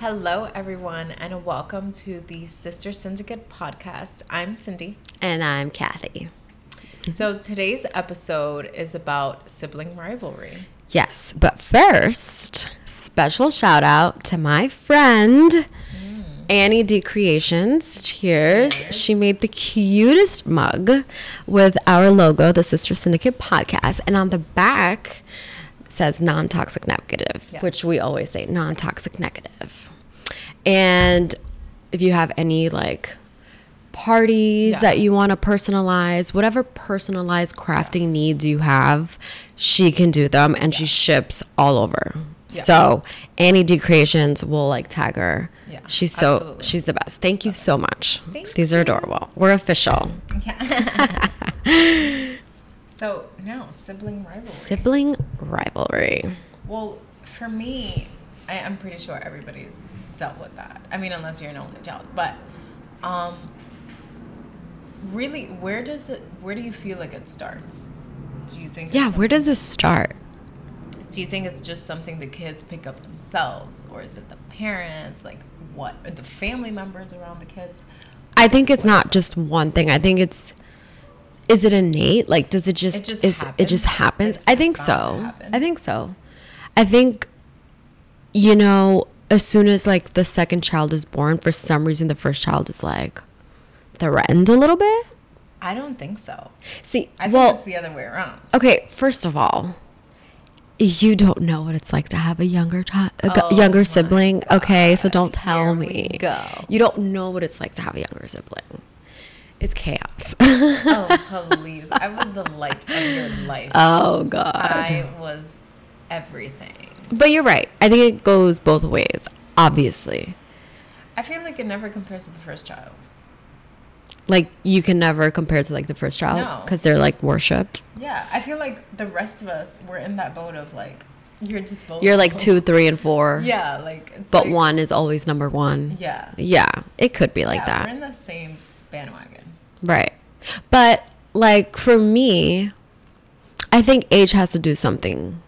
Hello, everyone, and welcome to the Sister Syndicate podcast. I'm Cindy. And I'm Kathy. So, today's episode is about sibling rivalry. Yes, but first, special shout out to my friend mm. Annie D Creations. Cheers. She made the cutest mug with our logo, the Sister Syndicate podcast, and on the back says non-toxic negative, Yes. which we always say non-toxic negative. And if you have any like parties Yeah. that you want to personalize, whatever personalized crafting needs you have, she can do them and she ships all over. Yeah. So Annie D Creations will like tag her. Yeah, she's so absolutely. she's the best. Thank you so much. Thank These are adorable. We're official. Yeah. so, now, sibling rivalry. Sibling rivalry. well, for me, I, I'm pretty sure everybody's dealt with that. I mean, unless you're an only child. But, um, really, where does it, where do you feel like it starts? Do you think? Yeah, where does it start? Do you think it's just something the kids pick up themselves, or is it the parents? Like, what are the family members around the kids? I think it's not just one thing. I think it's is it innate? Like does it just, It just is it just happens? happens? It's- I think so. I think so. I think you know, as soon as like the second child is born, for some reason the first child is like threatened a little bit. I don't think so. See, I think well, it's the other way around. okay, first of all, you don't know what it's like to have a younger child, Oh younger sibling. Okay, so don't tell Here me. go. You don't know what it's like to have a younger sibling. It's chaos. Oh, please. I was the light of your life. oh god. I was everything. But you're right. I think it goes both ways, obviously. I feel like it never compares to the first child. Like you can never compare to like the first child No. because they're like worshipped. Yeah, I feel like the rest of us were in that boat of like, you're disposable. You're like two, three, and four. Yeah, like, it's But like- one is always number one. Yeah. Yeah, it could be like yeah, We're in the same bandwagon. Right. But like for me, I think age has to do something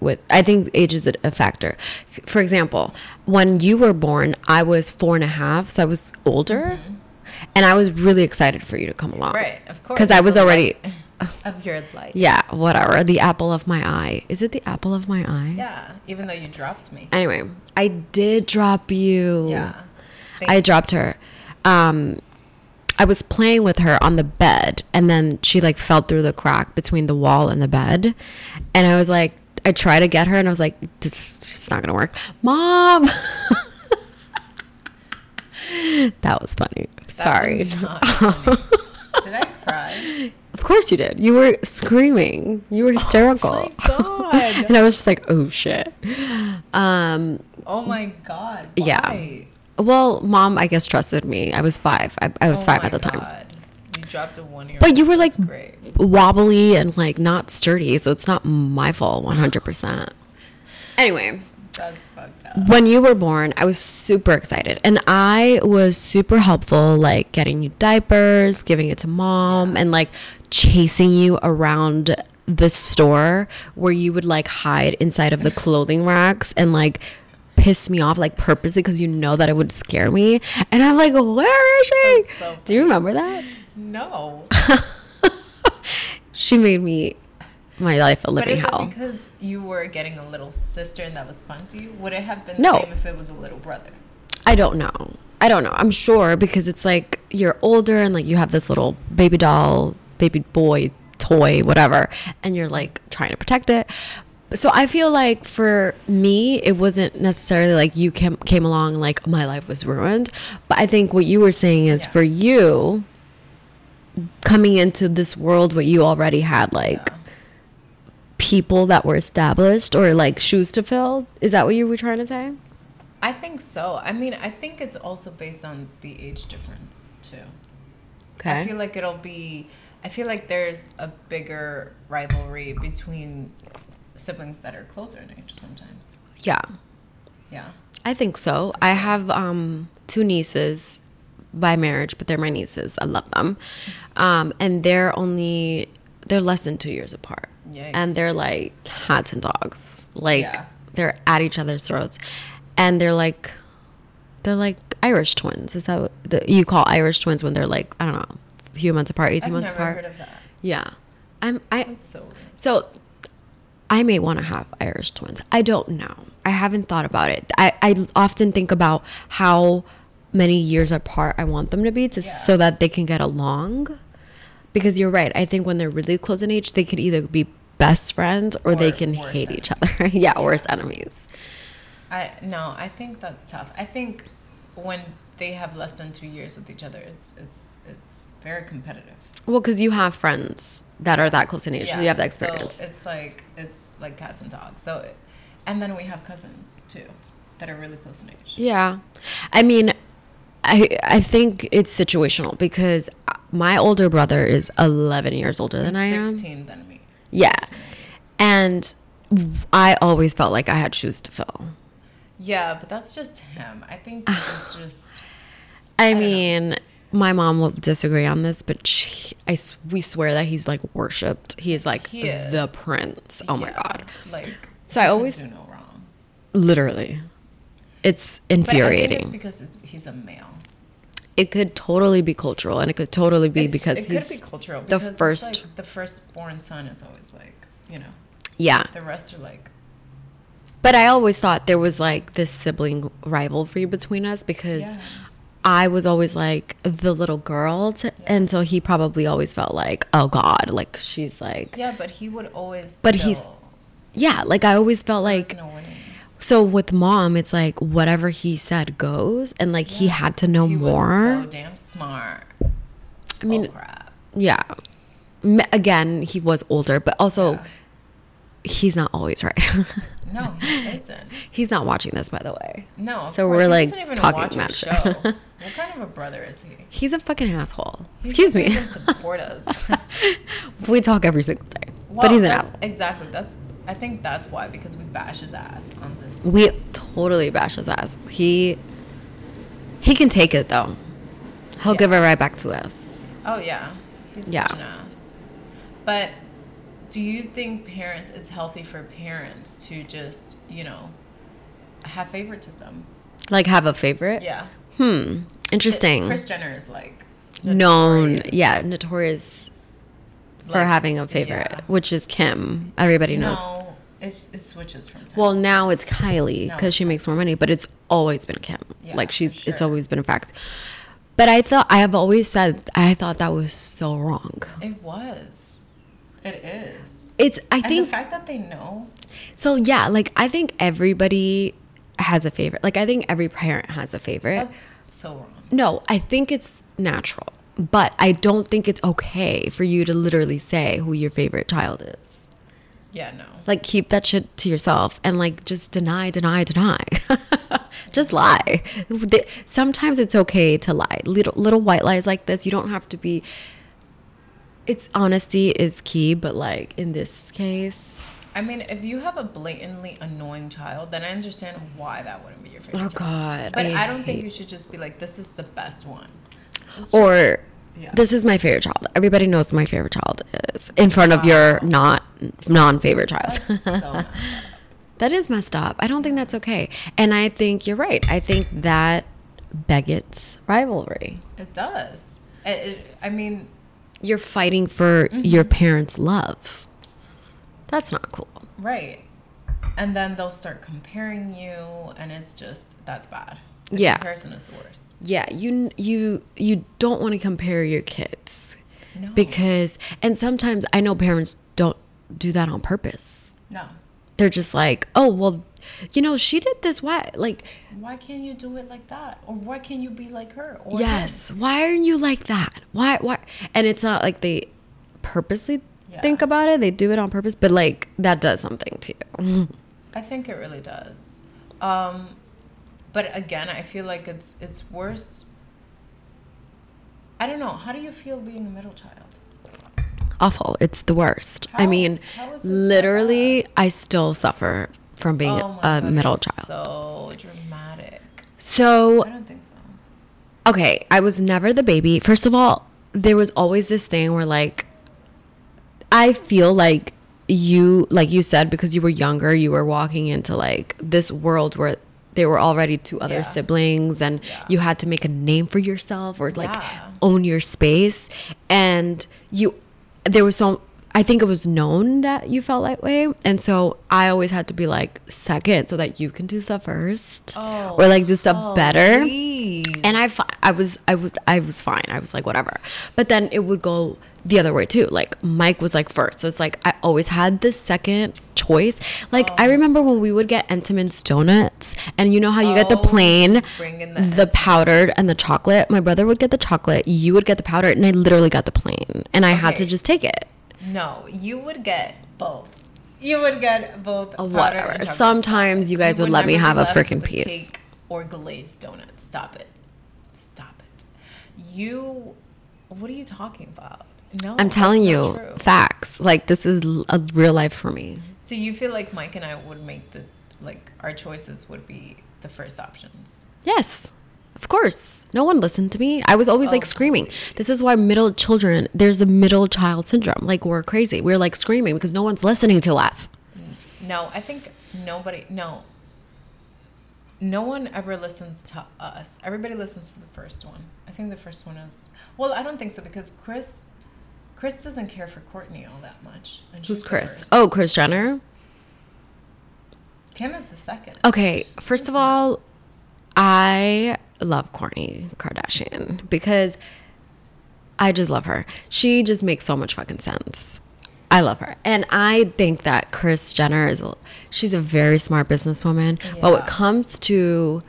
with I think age is a, factor. For example, when you were born, I was four and a half, so I was older. And I was really excited for you to come along. Mm-hmm. Right, of course. Because I was already of your life. Yeah, whatever. The apple of my eye. Is it the apple of my eye? Yeah, even though you dropped me. Anyway, I did drop you. Yeah. I dropped her. Um, I was playing with her on the bed, and then she like fell through the crack between the wall and the bed, and I was like, I tried to get her, and I was like, this is not gonna work, mom. that was funny. That Sorry. was funny. Did I cry? Of course you did. You were screaming. You were hysterical. Oh my God. and I was just like, oh shit. Um, Oh my god. Yeah. Well, mom, I guess trusted me. I was five. I, I was Oh five at the time. God. You dropped a one year But you were like wobbly and like not sturdy, so it's not my fault 100%. Anyway, That's fucked up. when you were born, I was super excited. And I was super helpful, like getting you diapers, giving it to mom, and like chasing you around the store where you would like hide inside of the clothing racks and like piss me off like purposely because you know that it would scare me. And I'm like, where is she? So Do you remember that? No. She made me my life a living But is it hell. because you were getting a little sister and that was fun to you? Would it have been No. the same if it was a little brother? I don't know. I don't know. I'm sure because it's like you're older and like you have this little baby doll, baby boy toy, whatever, and you're like trying to protect it. So I feel like for me, it wasn't necessarily like you came came along like my life was ruined. But I think what you were saying is Yeah. for you coming into this world where you already had like Yeah. people that were established or like shoes to fill. Is that what you were trying to say? I think so. I mean, I think it's also based on the age difference too. Okay. I feel like it'll be. I feel like there's a bigger rivalry between siblings that are closer in age sometimes. yeah. Yeah. I think so. I have um, two nieces by marriage, but they're my nieces. I love them, um, and they're only they're less than two years apart, Yikes. and they're like cats and dogs. Like Yeah. they're at each other's throats, and they're like they're like Irish twins. Is that what the, you call Irish twins when they're like I don't know, a few months apart, 18 I've months never apart? heard of that. Yeah. I'm I That's so weird. so I may want to have Irish twins. I don't know. I haven't thought about it. I, I often think about how many years apart I want them to be to, Yeah. so that they can get along. Because you're right. I think when they're really close in age, they could either be best friends or, they can hate each other. yeah, worst enemies. I no, I think that's tough. I think when they have less than two years with each other, it's it's it's very competitive. Well, because you have friends that are that close in age, so you have that experience. So it's like it's like cats and dogs. So, it, and then we have cousins too that are really close in age. Yeah. I mean, I I think it's situational because my older brother is 11 years older than I am. Sixteen than me. Yeah. 16. And I always felt like I had shoes to fill. Yeah, but that's just him. I think it's just I, know. mean, my mom will disagree on this, but she, I we swear that he's like worshipped. He is like He is. the prince. Oh my god. Like So I always- do no wrong. Literally. It's But I think infuriating. it's because it's, he's a male. it could totally be cultural and it could totally be It- because it he's could be cultural. the first- like the firstborn son is always like you know yeah. the rest are like But I always thought there was like this sibling rivalry between us because Yeah. I was always like the little girl, to, and so he probably always felt like, oh God, like she's like, yeah, but he would always. But he's- yeah, like I always felt like. no. So with mom, it's like whatever he said goes, and like he had to know he more. Was so damn smart. I mean, oh, crap. yeah. Again, he was older, but also Yeah. He's not always right. No, he isn't. he's not watching this, by the way. No, of So course, we're, he like, talking mad show. what kind of a brother is he? He's a fucking asshole. He Excuse doesn't me. Support us. we talk every single day, Well, but he's an asshole. Exactly. That's. I think that's why because we bash his ass on this. We totally bash his ass. He he can take it though. He'll Yeah. give it right back to us. Oh yeah, he's Yeah. such an ass. But do you think parents? It's healthy for parents to just you know have favoritism? Like have a favorite. Yeah. Hmm. Interesting. Kris Jenner is like Known, notorious. yeah, notorious for Like, having a favorite, yeah. which is Kim. Everybody knows. No, it's, it switches from time. Well, now it's Kylie because it's she makes more money, but it's always been Kim. Yeah, like she, for it's always been a fact. But I thought I have always said I thought that was so wrong. it was. It is. It's I And think the fact that they know. So yeah, like I think everybody has a favorite. Like I think every parent has a favorite. That's so wrong. no, I think it's natural. But I don't think it's okay for you to literally say who your favorite child is. Yeah, no. Like keep that shit to yourself and like just deny, deny, deny. just lie. Sometimes it's okay to lie. Little little white lies like this, you don't have to be it's honesty is key, but like in this case, I mean, if you have a blatantly annoying child, then I understand why that wouldn't be your favorite. oh child. god. But I, don't think you should just be like, "This is the best one." It's just- or yeah. this is my favorite child. Everybody knows my favorite child is in front of your not non-favorite child. so that is messed up. I don't think that's okay. And I think you're right. I think that begets rivalry. It does. It, it, I mean, You're fighting for Mm-hmm. your parents' love. That's not cool. right. And then they'll start comparing you, and it's just that's bad. The Yeah. comparison is the worst. Yeah, you you you don't want to compare your kids No. because and sometimes I know parents don't do that on purpose. no. They're just like, "Oh, well, you know, she did this why like Why can't you do it like that? Or why can't you be like her? Or him? Yes. Why aren't you like that? Why? Why? And it's not like they purposely Yeah. think about it. They do it on purpose, but like that does something to you. I think it really does. Um, but again, I feel like it's it's worse. I don't know. How do you feel being a middle child? Awful. It's the worst. I mean, how is it literally, uh, I still suffer from being oh a God, middle child. So dramatic. So I don't think so. okay, I was never the baby. First of all, there was always this thing where like I feel like you like you said because you were younger, you were walking into like this world where there were already two other yeah. siblings and yeah. you had to make a name for yourself or like yeah. own your space and you there was so I think it was known that you felt that way. And so I always had to be like second so that you can do stuff first oh, or like do stuff oh, better. Please. And I, I was, I was, I was fine. I was like, whatever. But then it would go the other way too. Like Mike was like first. So it's like I always had the second choice. Like oh. I remember when we would get Entenmann's donuts and you know how you get the oh, plain, the, the powdered and the chocolate. My brother would get the chocolate, you would get the powdered and I literally got the plain and I okay. had to just take it. No, you would get both. You would get both. Uh, whatever. Sometimes you guys you would, would let me have a freaking piece. or glazed donut. Stop it. Stop it. You. What are you talking about? No, I'm telling you true. facts. Like this is a real life for me. So you feel like Mike and I would make the like our choices would be the first options. Yes. Of course. No one listened to me. I was always oh, like screaming. This is why middle children, there's a middle child syndrome. Like we're crazy. We're like screaming because no one's listening to us. No, I think nobody, no. No one ever listens to us. Everybody listens to the first one. I think the first one is, well, I don't think so because Kris, Kris doesn't care for Kourtney all that much. Who's Kris? Oh, Kris Jenner? Kim is the second. Okay, first of all, I love Kourtney Kardashian because I just love her. She just makes so much fucking sense. I love her. And I think that Kris Jenner is a, she's a very smart businesswoman. Yeah. But when it comes to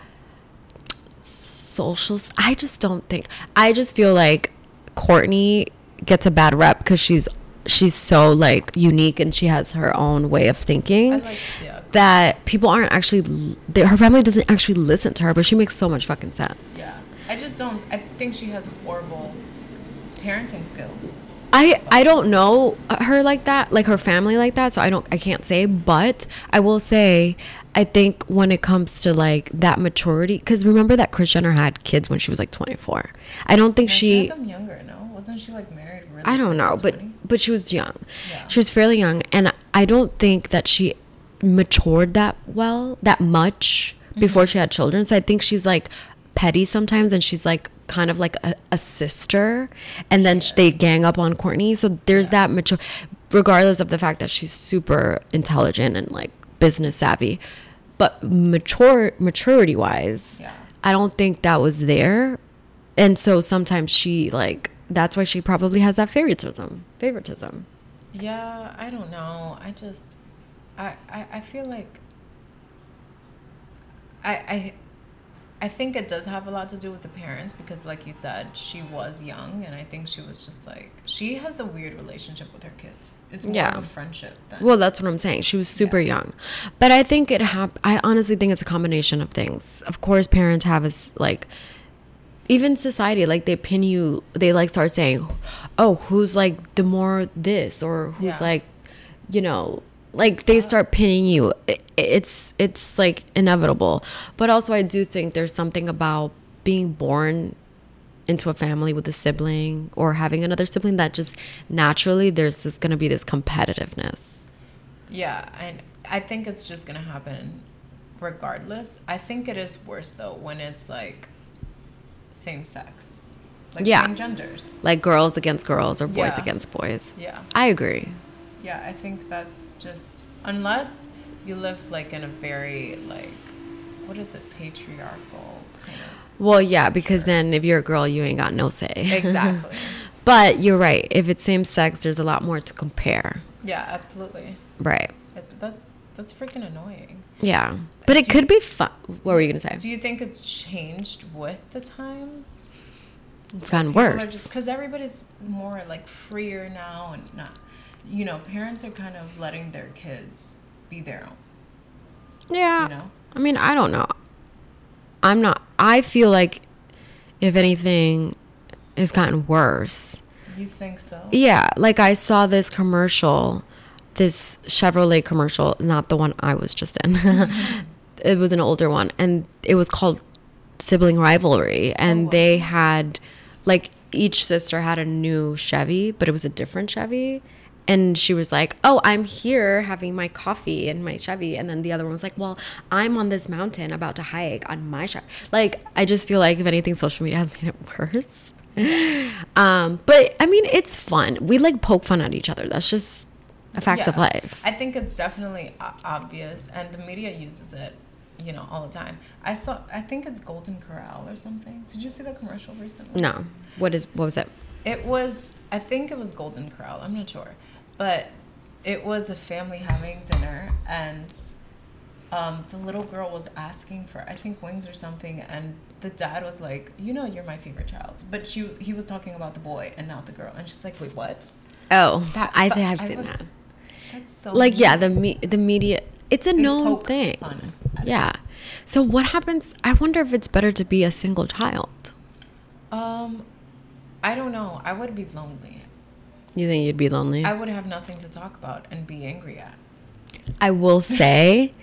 socials, I just don't think I just feel like Kourtney gets a bad rep because she's she's so like unique and she has her own way of thinking. Like, yeah. that people aren't actually her family doesn't actually listen to her but she makes so much fucking sense. Yeah. I just don't i think she has horrible parenting skills. I, I don't know her like that like her family like that so i don't i can't say but i will say i think when it comes to like that maturity because remember that kris jenner had kids when she was like 24 i don't think she, she had them younger no? Wasn't she like married really i don't know but but she was young yeah. she was fairly young and i don't think that she matured that well, that much mm-hmm. before she had children. So I think she's like petty sometimes and she's like kind of like a, a sister and then yes. they gang up on Kourtney. So there's yeah. that mature regardless of the fact that she's super intelligent and like business savvy. But mature maturity wise, yeah. I don't think that was there. And so sometimes she like that's why she probably has that favoritism. Favoritism. Yeah, I don't know. I just I, I, I feel like I, I I think it does have a lot to do with the parents because like you said, she was young and I think she was just like she has a weird relationship with her kids. It's more yeah. of a friendship than Well, that's what I'm saying. She was super yeah. young. But I think it hap- I honestly think it's a combination of things. Of course parents have us like even society like they pin you they like start saying oh who's like the more this or who's yeah. like you know like they start pinning you. It's it's like inevitable. But also i do think there's something about being born into a family with a sibling or having another sibling that just naturally there's just going to be this competitiveness. Yeah and i think it's just going to happen regardless. I think it is worse though when it's like same sex. Like yeah. same genders. Like girls against girls or boys yeah. against boys. Yeah. I agree. Yeah i think that's just unless you live like in a very like what is it patriarchal kind of well yeah because then if you're a girl you ain't got no say. Exactly. But you're right. If it's same sex there's a lot more to compare. Yeah absolutely. Right. It, that's that's freaking annoying yeah but it could you, be fun what were you gonna say do you think it's changed with the times it's gotten worse because everybody's more like freer now and not you know, parents are kind of letting their kids be their own. Yeah. You know? I mean, I don't know. I'm not, I feel like if anything, it's gotten worse. You think so? Yeah. Like I saw this commercial, this Chevrolet commercial, not the one I was just in. it was an older one. And it was called Sibling Rivalry. And oh, wow. they had, like, each sister had a new Chevy, but it was a different Chevy and she was like, "Oh, I'm here having my coffee in my Chevy," and then the other one was like, "Well, I'm on this mountain about to hike on my Chevy." Like, I just feel like if anything, social media has made it worse. um, but I mean, it's fun. We like poke fun at each other. That's just a fact yeah. of life. I think it's definitely obvious, and the media uses it you know, all the time. I saw, I think it's Golden Corral or something. Did you see the commercial recently? No. What is, what was it? It was, I think it was Golden Corral. I'm not sure. But it was a family having dinner and um, the little girl was asking for, I think, wings or something. And the dad was like, you know, you're my favorite child. But she, he was talking about the boy and not the girl. And she's like, wait, what? Oh, that, I think I've seen was, that. That's so like, yeah, the, me- the media, it's a known thing. Yeah. So what happens? I wonder if it's better to be a single child. Um, I don't know. I would be lonely. You think you'd be lonely? I would have nothing to talk about and be angry at. I will say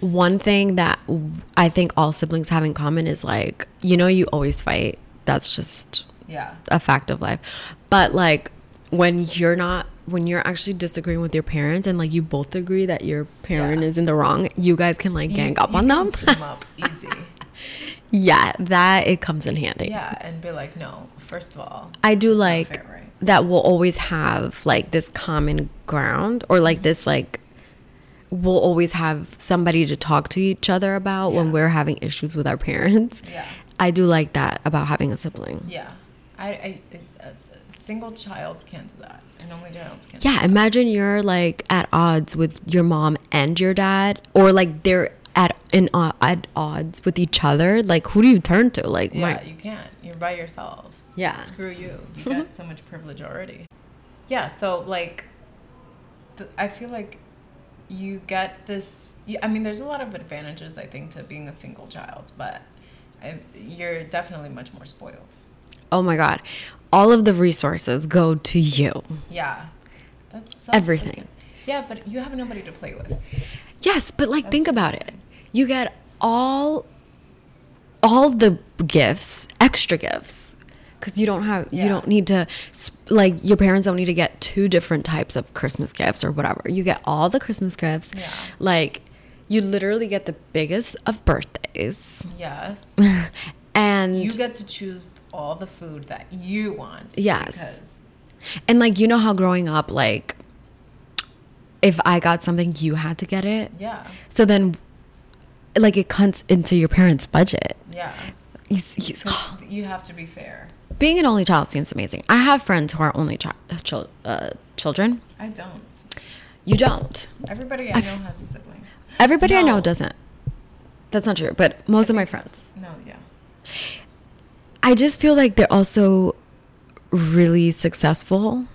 one thing that I think all siblings have in common is like, you know, you always fight. That's just yeah. a fact of life. But like when you're not when you're actually disagreeing with your parents and like you both agree that your parent yeah. is in the wrong, you guys can like gang you, up you on them. Team up easy. yeah, that it comes in handy. Yeah, and be like, no. First of all, I do like fair, right? that. We'll always have like this common ground, or like mm-hmm. this like we'll always have somebody to talk to each other about yeah. when we're having issues with our parents. Yeah, I do like that about having a sibling. Yeah, I, I single child can't do that and only childs can't yeah imagine you're like at odds with your mom and your dad or like they're at in uh, at odds with each other. Like who do you turn to? Like yeah my- you can't. You're by yourself. Yeah. Screw you. You got so much privilege already. Yeah so like th- i feel like you get this i mean there's a lot of advantages i think to being a single child but I, you're definitely much more spoiled. Oh my god all of the resources go to you. Yeah. That's so everything. Yeah, but you have nobody to play with. Yes, but like That's think about it. You get all all the gifts, extra gifts cuz you don't have yeah. you don't need to like your parents don't need to get two different types of Christmas gifts or whatever. You get all the Christmas gifts. Yeah. Like you literally get the biggest of birthdays. Yes. and you get to choose all the food that you want. Yes. Because and like you know how growing up like if I got something you had to get it. Yeah. So then like it cuts into your parents' budget. Yeah. He's, he's, you have to be fair. Being an only child seems amazing. I have friends who are only child, uh, uh, children. I don't. You don't. Everybody I know has a sibling. Everybody no. I know doesn't. That's not true, but most of my friends. No, yeah. I just feel like they're also really successful.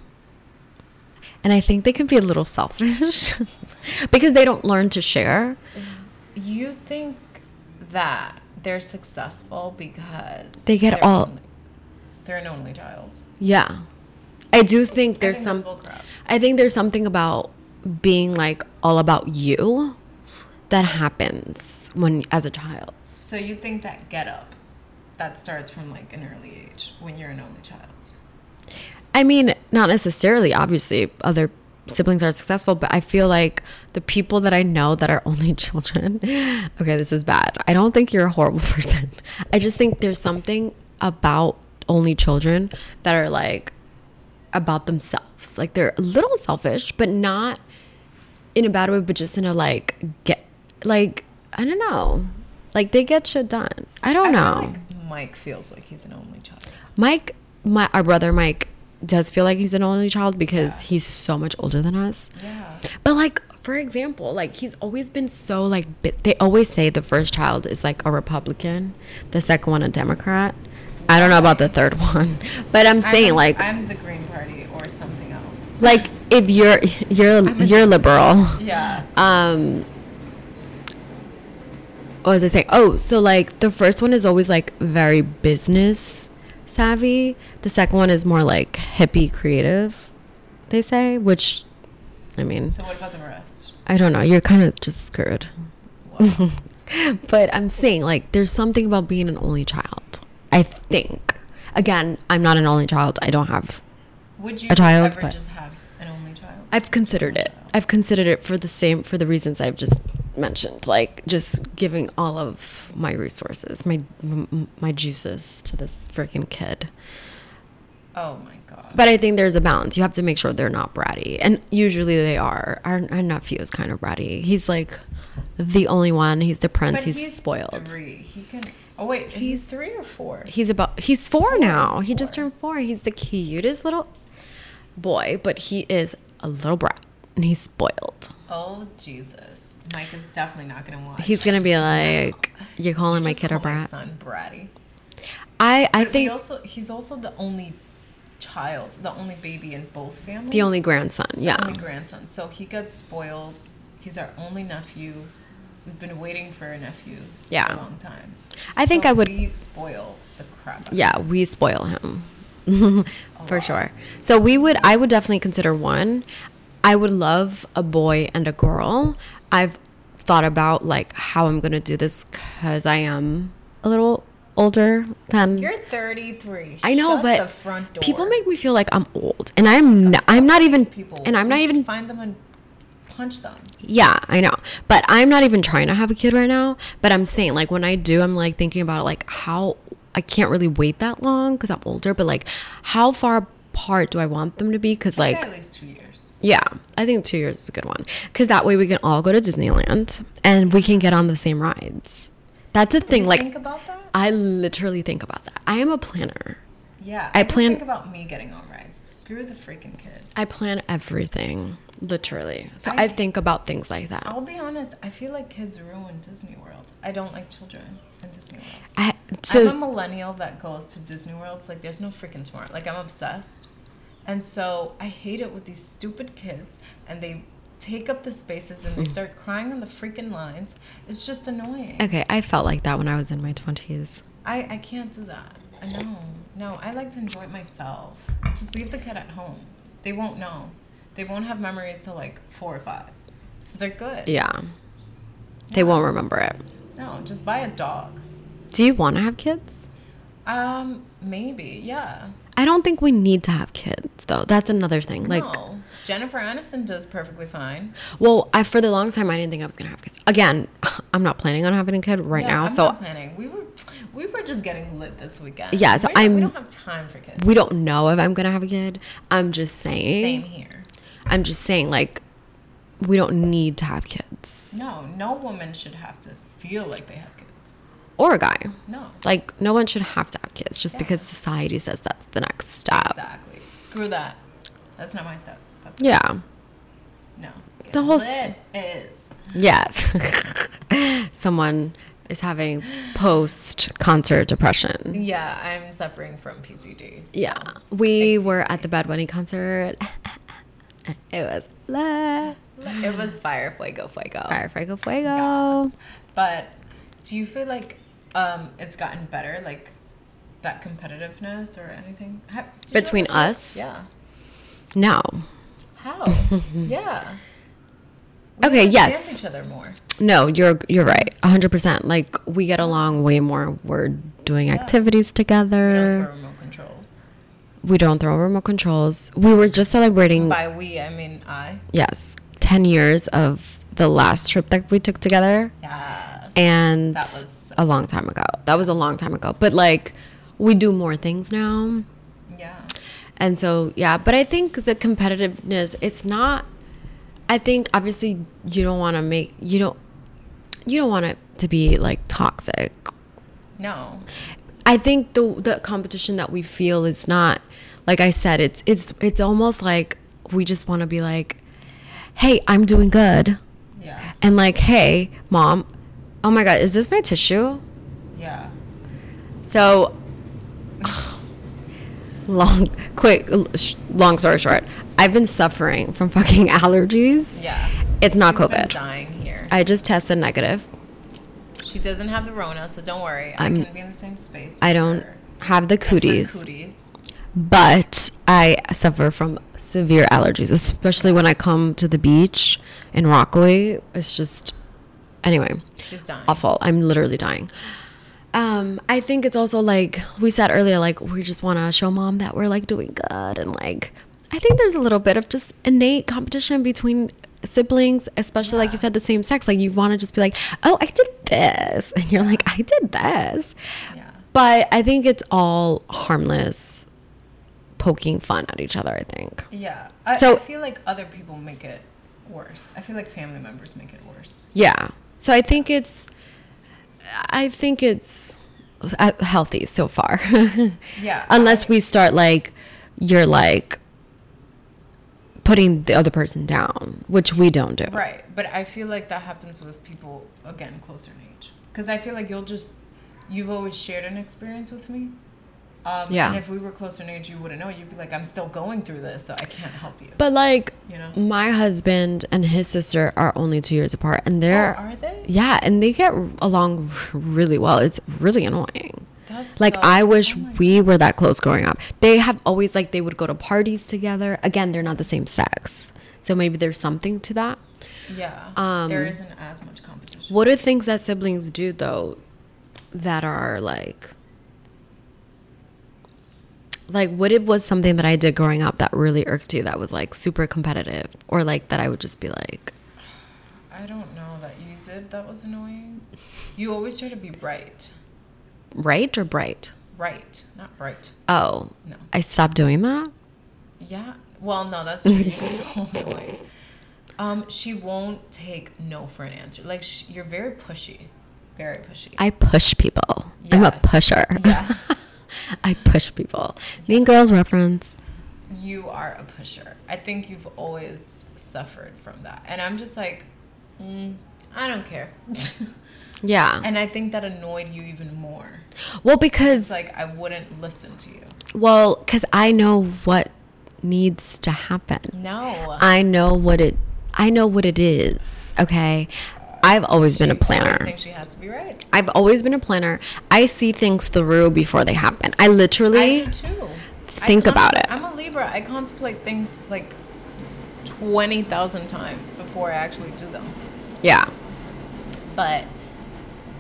And I think they can be a little selfish because they don't learn to share. You think that they're successful because they get all. Only, they're an only child. Yeah. I do think there's I think some. I think there's something about being like all about you that happens when as a child. So you think that get up that starts from like an early age when you're an only child? I mean, not necessarily. Obviously, other siblings are successful, but I feel like the people that I know that are only children, okay, this is bad. I don't think you're a horrible person. I just think there's something about only children that are like about themselves. Like they're a little selfish, but not in a bad way, but just in a like get like I don't know. Like they get shit done. I don't I know. Like Mike feels like he's an only child. Mike, my our brother Mike does feel like he's an only child because yeah. he's so much older than us. Yeah. But like for example, like he's always been so like they always say the first child is like a Republican, the second one a Democrat. I don't know about the third one, but I'm saying I'm, like I'm the Green Party or something else. Like if you're you're you're liberal. Yeah. Um Oh, what was I saying? Oh, so like the first one is always like very business savvy. The second one is more like hippie creative, they say, which I mean. So what about the rest? I don't know. You're kind of just screwed. but I'm saying like there's something about being an only child. I think. Again, I'm not an only child. I don't have Would you a child, ever just have an only child? I've considered it. Oh. I've considered it for the same for the reasons I've just mentioned, like just giving all of my resources, my my juices to this freaking kid. Oh my god. But I think there's a balance. You have to make sure they're not bratty, and usually they are. Our, our nephew is kind of bratty. He's like the only one. He's the prince. He's, he's, spoiled. Three. He can. Oh wait, he's, he's three or four. He's about. He's four, four now. He's he four. just turned four. He's the cutest little boy, but he is a little brat, and he's spoiled. Oh Jesus, Mike is definitely not gonna watch. He's gonna be like, "You're calling my kid a brat." son bratty. I I but think he also he's also the only child, the only baby in both families. The only grandson, yeah. The only grandson. So he gets spoiled. He's our only nephew. We've been waiting for a nephew yeah. for a long time. I think I would we spoil the crap. yeah, we spoil him. for lot. sure. So we would I would definitely consider one. I would love a boy and a girl. I've thought about like how I'm going to do this cuz I am a little older than You're 33. I know, Shut but people make me feel like I'm old, and I'm not, I'm not even people. and I'm not even find them and punch them. Yeah, I know. But I'm not even trying to have a kid right now, but I'm saying like when I do, I'm like thinking about like how I can't really wait that long cuz I'm older, but like how far apart do I want them to be cuz like at least 2 years. Yeah, I think 2 years is a good one cuz that way we can all go to Disneyland and we can get on the same rides. That's a thing. like, think about that? I literally think about that. I am a planner. Yeah, I, I plan. Think about me getting on rides. Screw the freaking kid. I plan everything, literally. So I, I, think about things like that. I'll be honest. I feel like kids ruin Disney World. I don't like children in Disney World. I, so, I'm a millennial that goes to Disney World. It's like there's no freaking tomorrow. Like I'm obsessed, and so I hate it with these stupid kids, and they take up the spaces and they start crying on the freaking lines. It's just annoying. Okay, I felt like that when I was in my 20s. I, I can't do that. No, no, I like to enjoy it myself. Just leave the kid at home. They won't know. They won't have memories till like four or five. So they're good. Yeah. They yeah. won't remember it. No, just buy a dog. Do you want to have kids? Um, maybe, yeah. I don't think we need to have kids though. That's another thing. Like no. Jennifer Aniston does perfectly fine. Well, I for the long time I didn't think I was gonna have kids. Again, I'm not planning on having a kid right yeah, now. I'm so not planning. We were we were just getting lit this weekend. Yeah, so I'm. We don't have time for kids. We don't know if I'm gonna have a kid. I'm just saying. Same here. I'm just saying, like, we don't need to have kids. No, no woman should have to feel like they have. Or a guy. No. Like, no one should have to have kids just yeah. because society says that's the next step. Exactly. Screw that. That's not my step. That's yeah. No. the whole s- is. Yes. Someone is having post concert depression. Yeah, I'm suffering from PCD. So. Yeah. We Thanks, were PCD. at the Bad Bunny concert. it was la. It was fire, fuego, fuego. Fire, fuego, fuego. Yes. But do you feel like um, it's gotten better, like that competitiveness or anything? Between us? Yeah. No. How? yeah. We okay. Yes. Each other more. No, you're you're right. hundred percent. Like we get along way more. We're doing yeah. activities together. We don't throw remote controls. We don't throw remote controls. We were just celebrating. By we, I mean I. Yes, ten years of the last trip that we took together. Yes. And that was a long time ago. That was a long time ago. But like, we do more things now. Yeah. And so, yeah, but I think the competitiveness, it's not, I think obviously you don't want to make, you don't, you don't want it to be like toxic. No. I think the the competition that we feel is not like I said it's it's it's almost like we just want to be like hey, I'm doing good. Yeah. And like, hey, mom, oh my god, is this my tissue? Yeah. So long, quick, long story short, I've been suffering from fucking allergies. Yeah. It's not She's COVID. dying here. I just tested negative. She doesn't have the Rona, so don't worry. I'm, I can be in the same space. I don't have the cooties. cooties. But I suffer from severe allergies, especially when I come to the beach in Rockaway. It's just, anyway. She's dying. Awful. I'm literally dying. Um, I think it's also like we said earlier, like we just want to show mom that we're like doing good and like I think there's a little bit of just innate competition between siblings, especially yeah. like you said, the same sex. Like you want to just be like, oh, I did this. And you're like, I did this. Yeah. But I think it's all harmless poking fun at each other, I think. Yeah. I, so, I feel like other people make it worse. I feel like family members make it worse. Yeah. So I think it's, I think it's healthy so far. yeah. Unless we start like, you're like, putting the other person down, which we don't do. Right. But I feel like that happens with people, again, closer in age. Because I feel like you'll just, you've always shared an experience with me. Um, yeah. And if we were closer in age, you wouldn't know. You'd be like, I'm still going through this, so I can't help you. But like, you know, my husband and his sister are only two years apart, and they're oh, are they? Yeah, and they get along really well. It's really annoying. That's like so, I wish oh we were that close growing up. They have always like they would go to parties together. Again, they're not the same sex, so maybe there's something to that. Yeah, um, there isn't as much competition. What are things that siblings do though, that are like? Like, what it was something that I did growing up that really irked you that was like super competitive, or like that I would just be like, I don't know that you did that was annoying. You always try to be right. Right or bright? Right, not bright. Oh. No. I stopped doing that? Yeah. Well, no, that's true. so annoying. Um, she won't take no for an answer. Like, sh- you're very pushy. Very pushy. I push people. Yes. I'm a pusher. Yeah. I push people. Mean Girls reference. You are a pusher. I think you've always suffered from that. And I'm just like, mm, I don't care. Yeah. And I think that annoyed you even more. Well, because it's like I wouldn't listen to you. Well, cuz I know what needs to happen. No. I know what it I know what it is. Okay? I've always she been a planner. I think she has to be right. I've always been a planner. I see things through before they happen. I literally I do too. Think about it. I'm a Libra. I contemplate things like 20,000 times before I actually do them. Yeah. But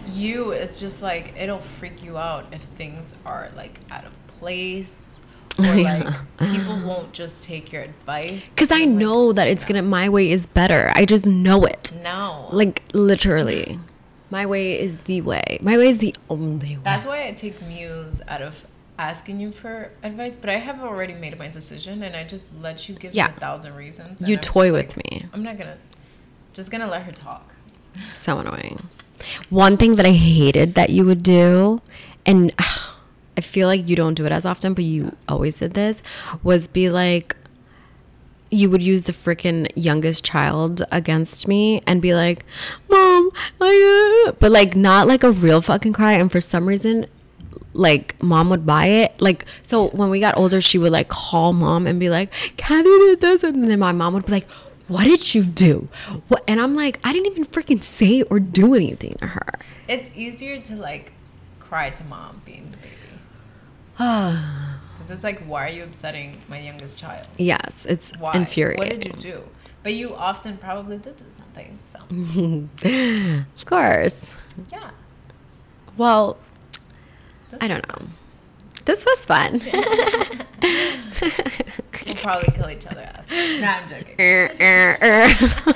you it's just like it'll freak you out if things are like out of place or like people won't just take your advice because i know that it's no. gonna my way is better. I just know it. No. Like literally. My way is the way. My way is the only way. That's why i take muse out of asking you for advice but i have already made my decision and i just let you give yeah. me a thousand reasons you toy with like, me. I'm not gonna just gonna let her talk. So annoying. One thing that I hated that you would do, and uh, I feel like you don't do it as often, but you always did this, was be like, you would use the freaking youngest child against me and be like, Mom, but like not like a real fucking cry. And for some reason, like mom would buy it. Like, so when we got older, she would like call mom and be like, Kathy did this. And then my mom would be like, what did you do? What? And I'm like, I didn't even freaking say or do anything to her. It's easier to like cry to mom being the baby. Because it's like, why are you upsetting my youngest child? Yes, it's why? infuriating. What did you do? But you often probably did do something. So. of course. Yeah. Well, this I don't know. This was fun. we'll probably kill each other. After. No, I'm joking. Er, er, er.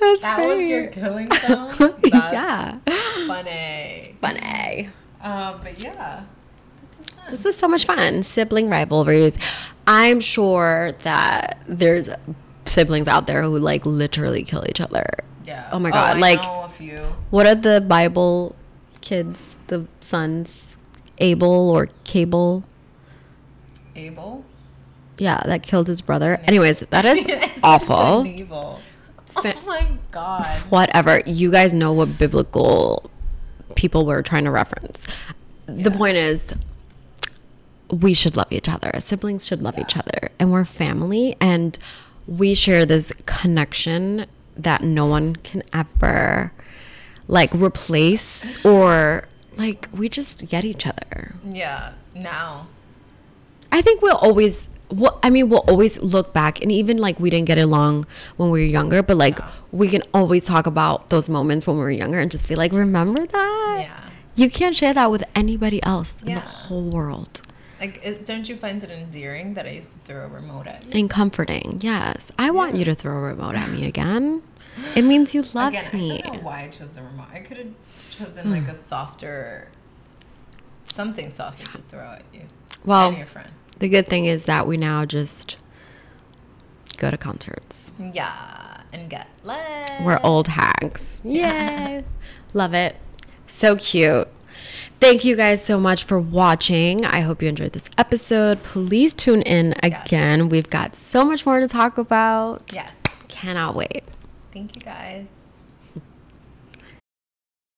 That's that funny. was your killing sound. yeah. Funny. Um, but yeah. This was, fun. this was so much fun. Sibling rivalries. I'm sure that there's siblings out there who like literally kill each other. Yeah. Oh my god. Oh, like what are the Bible kids, the sons, Abel or Cable? Abel? Yeah, that killed his brother. Anyways, that is awful. Evil. Oh my god. Whatever. You guys know what biblical people were trying to reference. Yeah. The point is we should love each other. Siblings should love yeah. each other. And we're family and we share this connection that no one can ever like replace or like we just get each other. Yeah, now. I think we'll always well, I mean, we'll always look back, and even like we didn't get along when we were younger, but like yeah. we can always talk about those moments when we were younger and just be like, remember that? Yeah. You can't share that with anybody else yeah. in the whole world. Yeah. You can't share that with anybody else in the whole world. Like, it, don't you find it endearing that I used to throw a remote at you? And comforting, yes. I want you to throw a remote at me again. It means you love Again, me. I don't know why I chose the remote. I could have chosen like hmm. a softer, something softer to throw at you. Well, and your friend. The good thing is that we now just go to concerts. Yeah, and get lit. We're old hags. Yeah. Love it. So cute. Thank you guys so much for watching. I hope you enjoyed this episode. Please tune in again. We've got so much more to talk about. Yes. Cannot wait. Thank you guys.